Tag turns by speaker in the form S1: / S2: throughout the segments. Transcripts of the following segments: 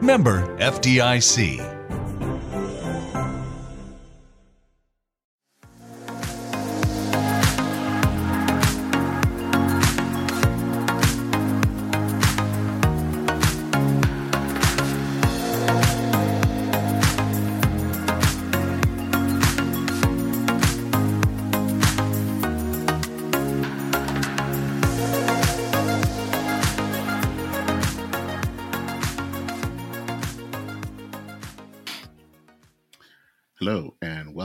S1: Member FDIC.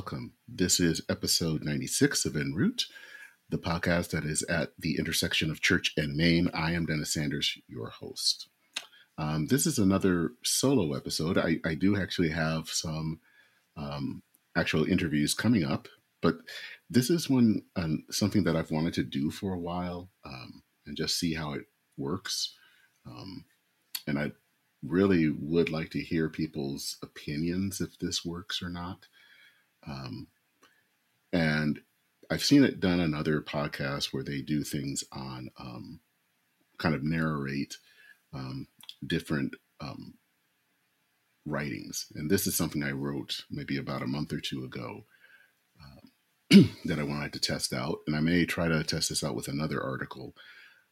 S2: Welcome. This is episode 96 of En Route, the podcast that is at the intersection of church and Main. I am Dennis Sanders, your host. Um, this is another solo episode. I, I do actually have some um, actual interviews coming up, but this is one um, something that I've wanted to do for a while um, and just see how it works. Um, and I really would like to hear people's opinions if this works or not. Um, and I've seen it done on other podcasts where they do things on um, kind of narrate um, different um, writings. And this is something I wrote maybe about a month or two ago um, that I wanted to test out. And I may try to test this out with another article.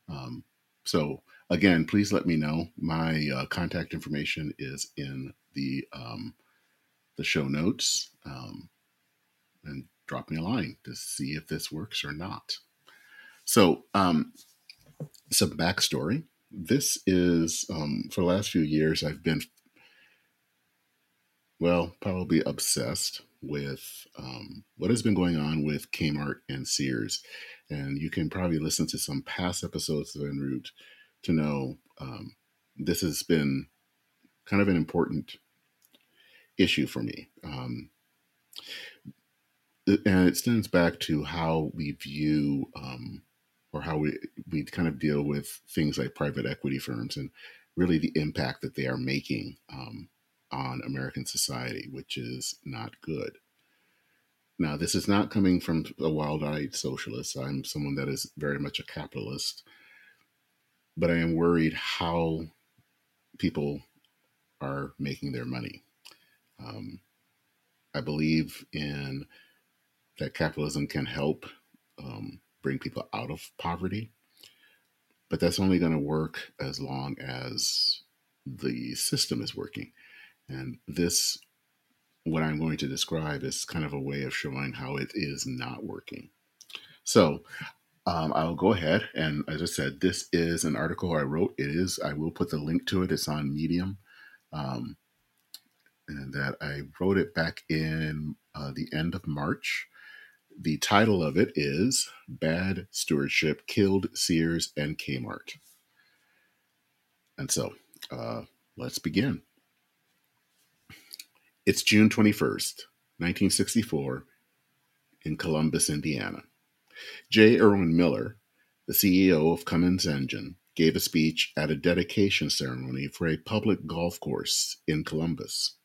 S2: Um, so, again, please let me know. My uh, contact information is in the um, the show notes, and drop me a line to see if this works or not. So, um, some backstory. This is um, for the last few years. I've been, well, probably obsessed with um, what has been going on with Kmart and Sears, and you can probably listen to some past episodes of En Route to know um, this has been kind of an important issue for me. Um, and it stems back to how we view um, or how we, we kind of deal with things like private equity firms and really the impact that they are making um, on American society, which is not good. Now, this is not coming from a wild eyed socialist. I'm someone that is very much a capitalist but I am worried how people are making their money. Um, I believe in that capitalism can help um, bring people out of poverty, but that's only going to work as long as the system is working. And this, what I'm going to describe, is kind of a way of showing how it is not working. So um, I'll go ahead and, as I said, this is an article I wrote. It is. I will put the link to it. It's on Medium, um, and that I wrote it back in uh, the end of March. The title of it is "Bad Stewardship Killed Sears and Kmart." And so, uh, let's begin. It's June twenty first, nineteen sixty four, in Columbus, Indiana. J. Irwin Miller, the CEO of Cummins Engine, gave a speech at a dedication ceremony for a public golf course in Columbus.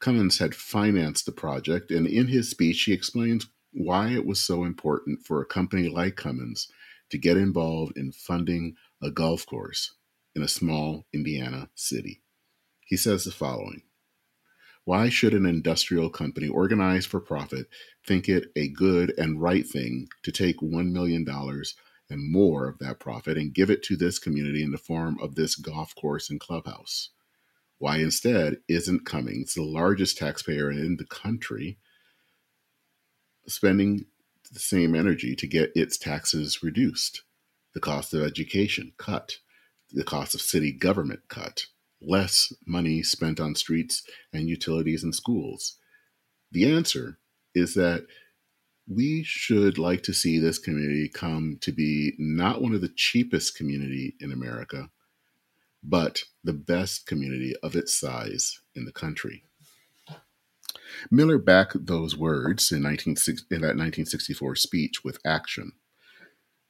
S2: Cummins had financed the project, and in his speech, he explains why it was so important for a company like Cummins to get involved in funding a golf course in a small Indiana city. He says the following why should an industrial company organized for profit think it a good and right thing to take $1 million and more of that profit and give it to this community in the form of this golf course and clubhouse? Why instead isn't Cummins, the largest taxpayer in the country, spending the same energy to get its taxes reduced? The cost of education cut, the cost of city government cut, less money spent on streets and utilities and schools? The answer is that we should like to see this community come to be not one of the cheapest community in America, but the best community of its size in the country. Miller backed those words in, in that 1964 speech with action.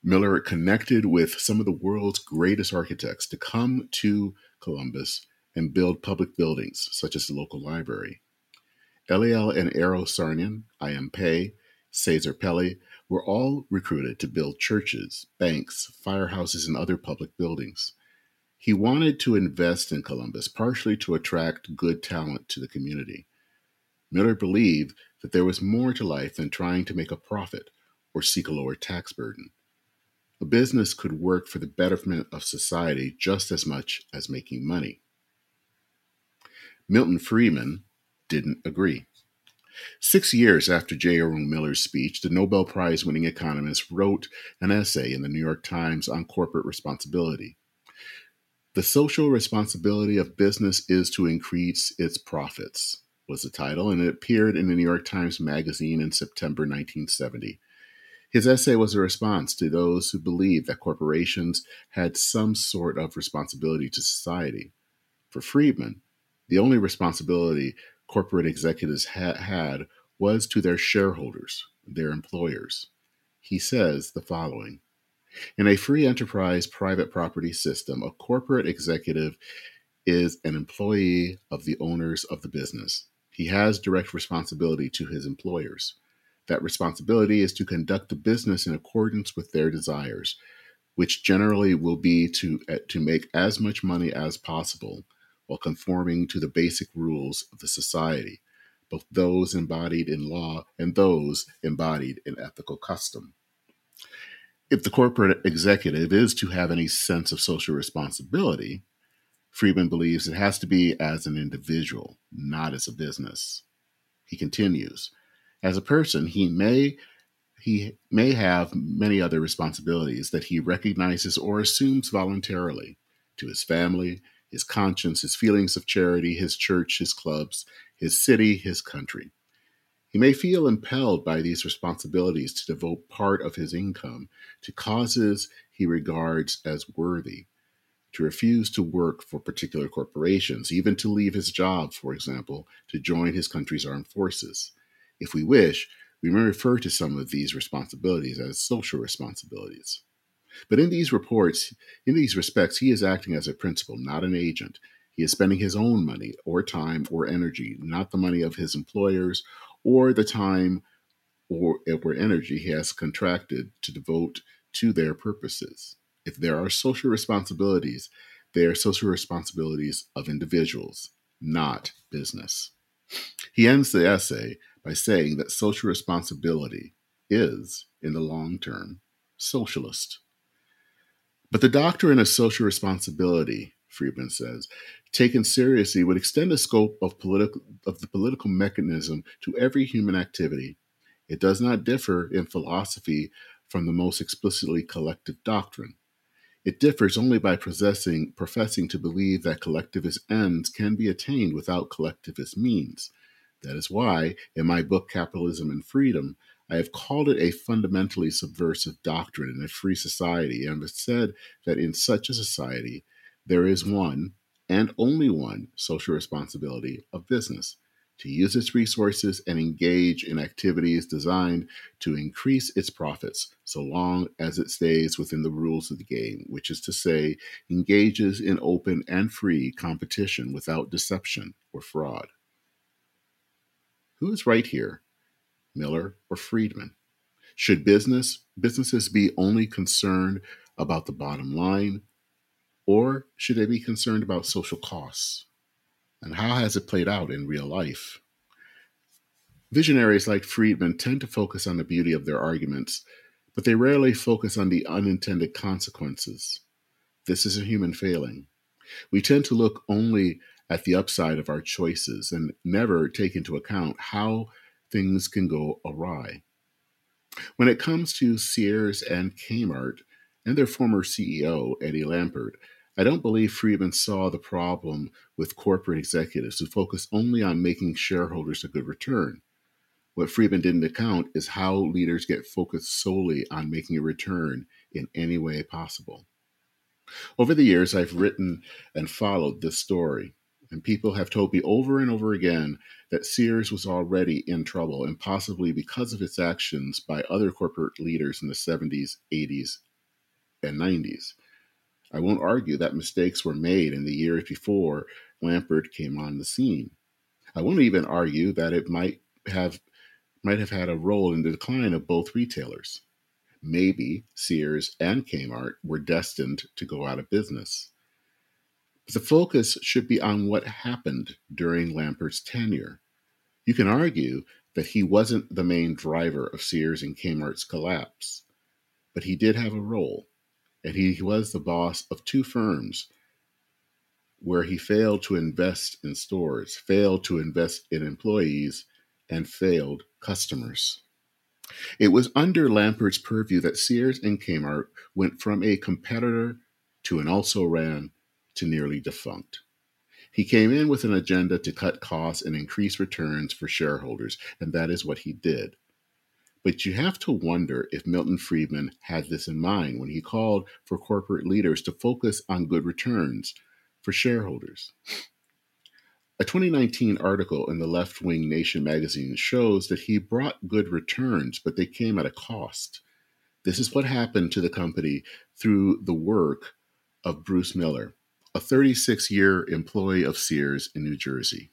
S2: Miller connected with some of the world's greatest architects to come to Columbus and build public buildings, such as the local library. Eliel and Eero Saarinen, I.M. Pei, Cesar Pelli were all recruited to build churches, banks, firehouses, and other public buildings. He wanted to invest in Columbus partially to attract good talent to the community. Miller believed that there was more to life than trying to make a profit or seek a lower tax burden. A business could work for the betterment of society just as much as making money. Milton Friedman didn't agree. Six years after J. Miller's speech, the Nobel Prize winning economist wrote an essay in the New York Times on corporate responsibility. The social responsibility of business is to increase its profits, was the title, and it appeared in the New York Times Magazine in September 1970. His essay was a response to those who believed that corporations had some sort of responsibility to society. For Friedman, the only responsibility corporate executives ha- had was to their shareholders, their employers. He says the following In a free enterprise private property system, a corporate executive is an employee of the owners of the business. He has direct responsibility to his employers. That responsibility is to conduct the business in accordance with their desires, which generally will be to, uh, to make as much money as possible while conforming to the basic rules of the society, both those embodied in law and those embodied in ethical custom. If the corporate executive is to have any sense of social responsibility, Friedman believes it has to be as an individual, not as a business. He continues, as a person, he may he may have many other responsibilities that he recognizes or assumes voluntarily to his family, his conscience, his feelings of charity, his church, his clubs, his city, his country. He may feel impelled by these responsibilities to devote part of his income to causes he regards as worthy, to refuse to work for particular corporations, even to leave his job, for example, to join his country's armed forces. If we wish, we may refer to some of these responsibilities as social responsibilities. But in these reports, in these respects, he is acting as a principal, not an agent. He is spending his own money or time or energy, not the money of his employers or the time or, or energy he has contracted to devote to their purposes. If there are social responsibilities, they are social responsibilities of individuals, not business. He ends the essay by saying that social responsibility is, in the long term, socialist. But the doctrine of social responsibility, Friedman says, taken seriously would extend the scope of, political, of the political mechanism to every human activity. It does not differ in philosophy from the most explicitly collective doctrine. It differs only by possessing, professing to believe that collectivist ends can be attained without collectivist means. That is why, in my book Capitalism and Freedom, I have called it a fundamentally subversive doctrine in a free society and have said that in such a society, there is one and only one social responsibility of business to use its resources and engage in activities designed to increase its profits so long as it stays within the rules of the game, which is to say, engages in open and free competition without deception or fraud. Who is right here, Miller or Friedman? Should business businesses be only concerned about the bottom line, or should they be concerned about social costs? And how has it played out in real life? Visionaries like Friedman tend to focus on the beauty of their arguments, but they rarely focus on the unintended consequences. This is a human failing. We tend to look only at the upside of our choices and never take into account how things can go awry. When it comes to Sears and Kmart and their former CEO, Eddie Lampert, I don't believe Friedman saw the problem with corporate executives who focus only on making shareholders a good return. What Friedman didn't account is how leaders get focused solely on making a return in any way possible. Over the years, I've written and followed this story, and people have told me over and over again that Sears was already in trouble, and possibly because of its actions by other corporate leaders in the 70s, 80s, and 90s. I won't argue that mistakes were made in the years before Lampert came on the scene. I won't even argue that it might have might have had a role in the decline of both retailers. Maybe Sears and Kmart were destined to go out of business. But the focus should be on what happened during Lampert's tenure. You can argue that he wasn't the main driver of Sears and Kmart's collapse, but he did have a role, and he was the boss of two firms where he failed to invest in stores, failed to invest in employees, and failed customers. It was under Lampert's purview that Sears and Kmart went from a competitor to an also ran to nearly defunct. He came in with an agenda to cut costs and increase returns for shareholders, and that is what he did. But you have to wonder if Milton Friedman had this in mind when he called for corporate leaders to focus on good returns for shareholders. A 2019 article in the Left Wing Nation magazine shows that he brought good returns, but they came at a cost. This is what happened to the company through the work of Bruce Miller, a 36 year employee of Sears in New Jersey.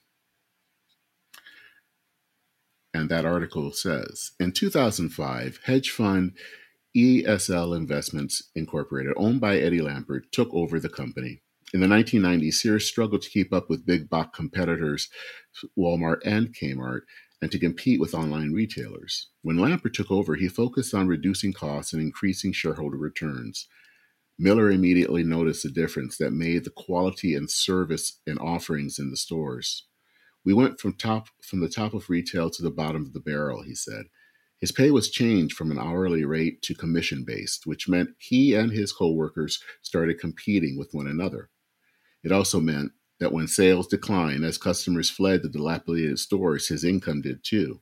S2: And that article says In 2005, hedge fund ESL Investments Incorporated, owned by Eddie Lampert, took over the company. In the 1990s, Sears struggled to keep up with big box competitors, Walmart and Kmart, and to compete with online retailers. When Lampert took over, he focused on reducing costs and increasing shareholder returns. Miller immediately noticed the difference that made the quality and service and offerings in the stores. We went from top from the top of retail to the bottom of the barrel, he said. His pay was changed from an hourly rate to commission based, which meant he and his coworkers started competing with one another. It also meant that when sales declined as customers fled the dilapidated stores, his income did too.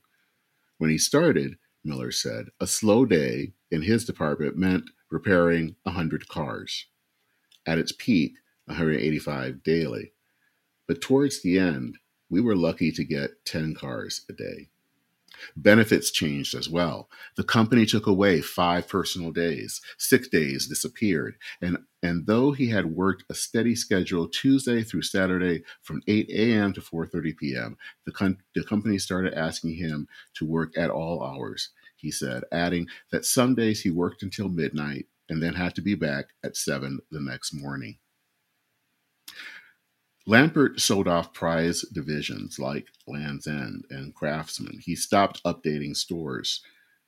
S2: When he started, Miller said, a slow day in his department meant repairing a 100 cars. At its peak, 185 daily. But towards the end, we were lucky to get 10 cars a day. Benefits changed as well. The company took away five personal days. Sick days disappeared. And, and though he had worked a steady schedule Tuesday through Saturday from 8 a.m. to 4.30 p.m., the, con- the company started asking him to work at all hours, he said, adding that some days he worked until midnight and then had to be back at 7 the next morning. Lampert sold off prize divisions like Land's End and Craftsman. He stopped updating stores.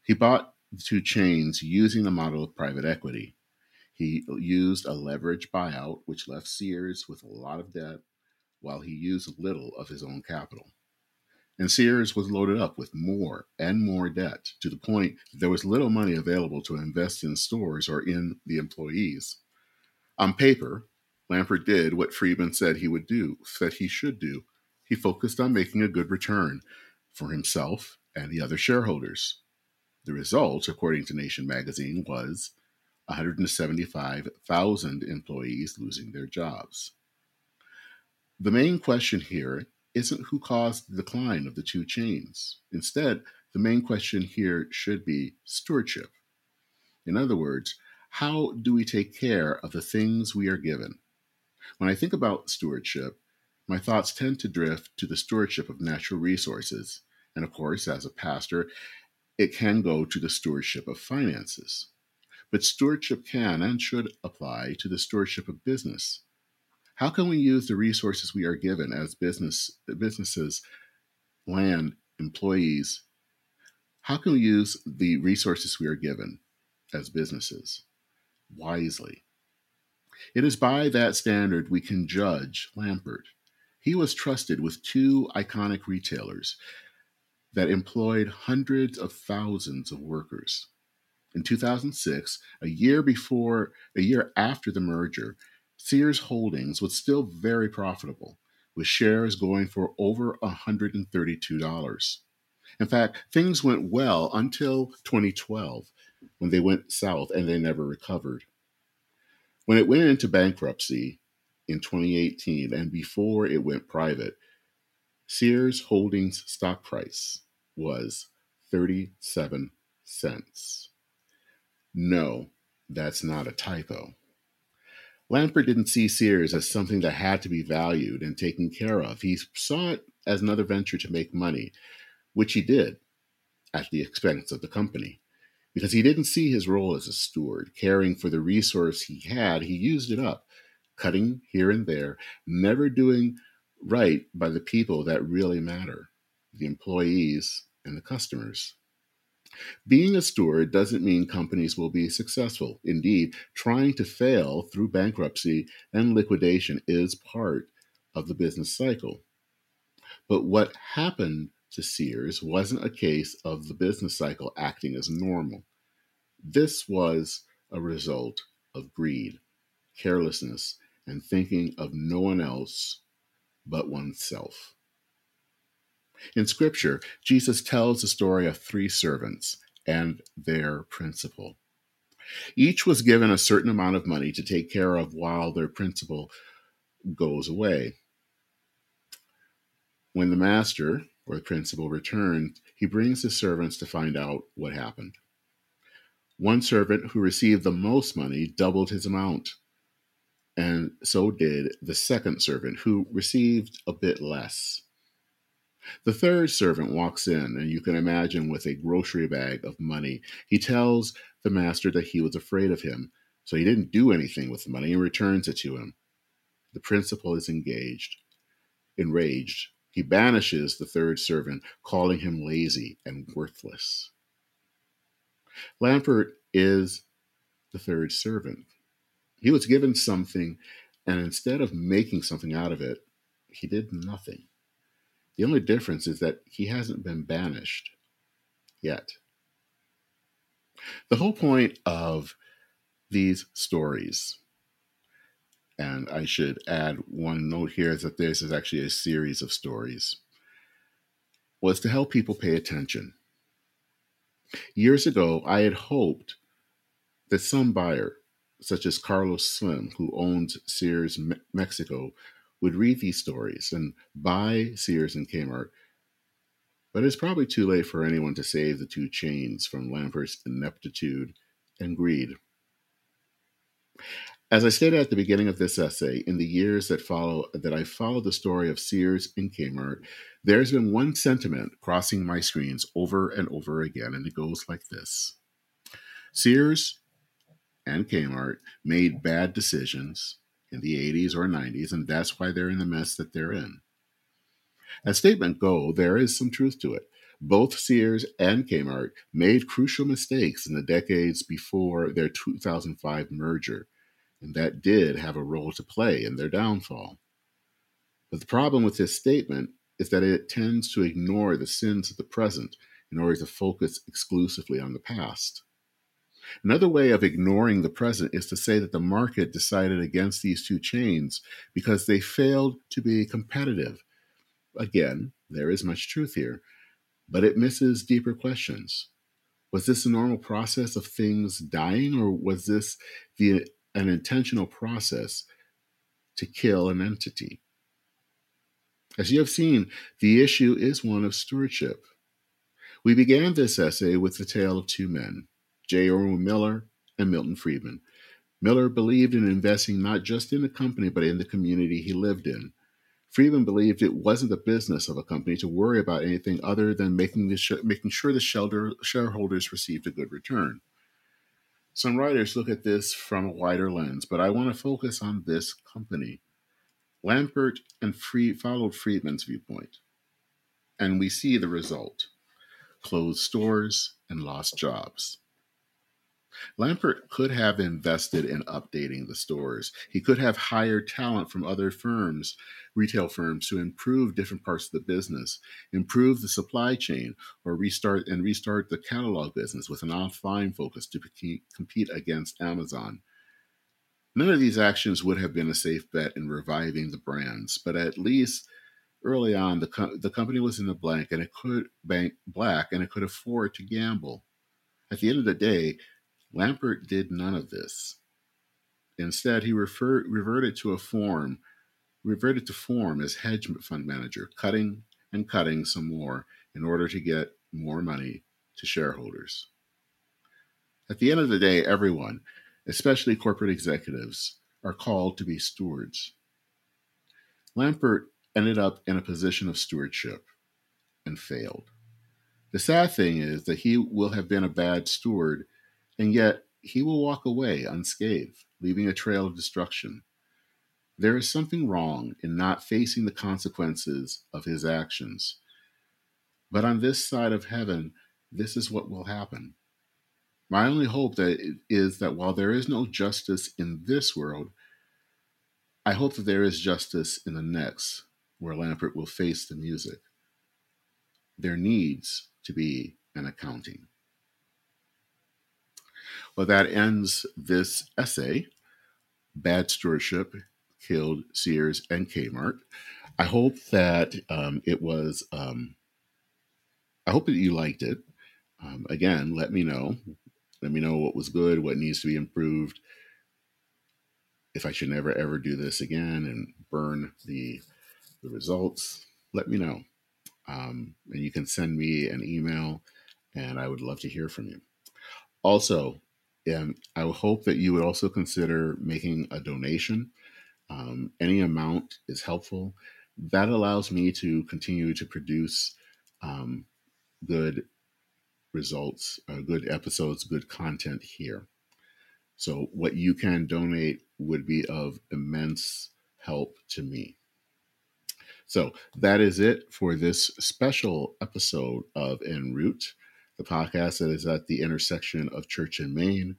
S2: He bought the two chains using the model of private equity. He used a leverage buyout, which left Sears with a lot of debt, while he used little of his own capital. And Sears was loaded up with more and more debt to the point there was little money available to invest in stores or in the employees. On paper, Lampert did what Friedman said he would do, said he should do. He focused on making a good return for himself and the other shareholders. The result, according to Nation magazine, was 175,000 employees losing their jobs. The main question here isn't who caused the decline of the two chains. Instead, the main question here should be stewardship. In other words, how do we take care of the things we are given? When I think about stewardship, my thoughts tend to drift to the stewardship of natural resources. And of course, as a pastor, it can go to the stewardship of finances. But stewardship can and should apply to the stewardship of business. How can we use the resources we are given as business businesses, land, employees? How can we use the resources we are given as businesses wisely? It is by that standard we can judge Lampert. He was trusted with two iconic retailers that employed hundreds of thousands of workers. In 2006, a year before, a year after the merger, Sears Holdings was still very profitable, with shares going for over $132. In fact, things went well until 2012 when they went south and they never recovered. When it went into bankruptcy in 2018 and before it went private, Sears Holdings stock price was 37 cents. No, that's not a typo. Lampert didn't see Sears as something that had to be valued and taken care of. He saw it as another venture to make money, which he did at the expense of the company. Because he didn't see his role as a steward, caring for the resource he had, he used it up, cutting here and there, never doing right by the people that really matter the employees and the customers. Being a steward doesn't mean companies will be successful. Indeed, trying to fail through bankruptcy and liquidation is part of the business cycle. But what happened to Sears wasn't a case of the business cycle acting as normal. This was a result of greed, carelessness, and thinking of no one else but oneself. In Scripture, Jesus tells the story of three servants and their principal. Each was given a certain amount of money to take care of while their principal goes away. When the master or the principal returned, he brings his servants to find out what happened. One servant who received the most money doubled his amount, and so did the second servant who received a bit less. The third servant walks in, and you can imagine with a grocery bag of money. He tells the master that he was afraid of him, so he didn't do anything with the money and returns it to him. The principal is engaged, enraged. He banishes the third servant, calling him lazy and worthless. Lampert is the third servant. He was given something, and instead of making something out of it, he did nothing. The only difference is that he hasn't been banished yet. The whole point of these stories, and I should add one note here is that this is actually a series of stories, was to help people pay attention. Years ago, I had hoped that some buyer, such as Carlos Slim, who owns Sears Mexico, would read these stories and buy Sears and Kmart. But it's probably too late for anyone to save the two chains from Lampert's ineptitude and greed. As I stated at the beginning of this essay, in the years that follow that I followed the story of Sears and Kmart, there's been one sentiment crossing my screens over and over again, and it goes like this. Sears and Kmart made bad decisions in the 80s or 90s, and that's why they're in the mess that they're in. As statement go, there is some truth to it. Both Sears and Kmart made crucial mistakes in the decades before their 2005 merger, and that did have a role to play in their downfall. But the problem with this statement is that it tends to ignore the sins of the present in order to focus exclusively on the past. Another way of ignoring the present is to say that the market decided against these two chains because they failed to be competitive. Again, there is much truth here, but it misses deeper questions. Was this a normal process of things dying, or was this the, an intentional process to kill an entity? As you have seen, the issue is one of stewardship. We began this essay with the tale of two men J. Irwin Miller, and Milton Friedman. Miller believed in investing not just in the company, but in the community he lived in. Friedman believed it wasn't the business of a company to worry about anything other than making, the sh- making sure the shelter- shareholders received a good return. Some writers look at this from a wider lens, but I want to focus on this company. Lampert and Fried followed Friedman's viewpoint, and we see the result closed stores and lost jobs. Lampert could have invested in updating the stores. He could have hired talent from other firms, retail firms, to improve different parts of the business, improve the supply chain, or restart and restart the catalog business with an offline focus to compete against Amazon. None of these actions would have been a safe bet in reviving the brands, but at least early on, the, co- the company was in the blank and it could bank black and it could afford to gamble. At the end of the day, Lampert did none of this. Instead, he refer, reverted to a form, reverted to form as hedge fund manager, cutting and cutting some more in order to get more money to shareholders. At the end of the day, everyone, especially corporate executives, are called to be stewards. Lampert ended up in a position of stewardship and failed. The sad thing is that he will have been a bad steward, and yet he will walk away unscathed, leaving a trail of destruction. There is something wrong in not facing the consequences of his actions. But on this side of heaven, this is what will happen. My only hope that is that while there is no justice in this world, I hope that there is justice in the next, where Lampert will face the music. There needs to be an accounting. Well, that ends this essay. Bad stewardship killed Sears and Kmart. I hope that um, it was, um, I hope that you liked it. Um, again, let me know. Let me know what was good, what needs to be improved. If I should never ever do this again and burn the the results, let me know. Um, and you can send me an email, and I would love to hear from you. Also, um, I hope that you would also consider making a donation. Um, any amount is helpful. That allows me to continue to produce um, good results, uh, good episodes, good content here. So, what you can donate would be of immense help to me. So, that is it for this special episode of En Route, the podcast that is at the intersection of church and Main,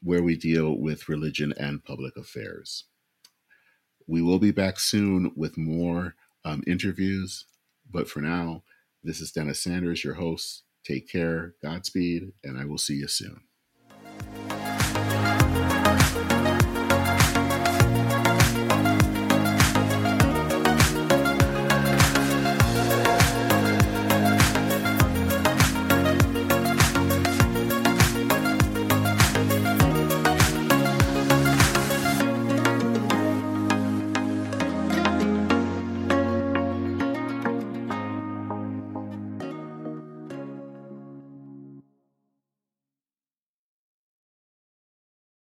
S2: where we deal with religion and public affairs. We will be back soon with more um, interviews, but for now, this is Dennis Sanders, your host. Take care, Godspeed, and I will see you soon.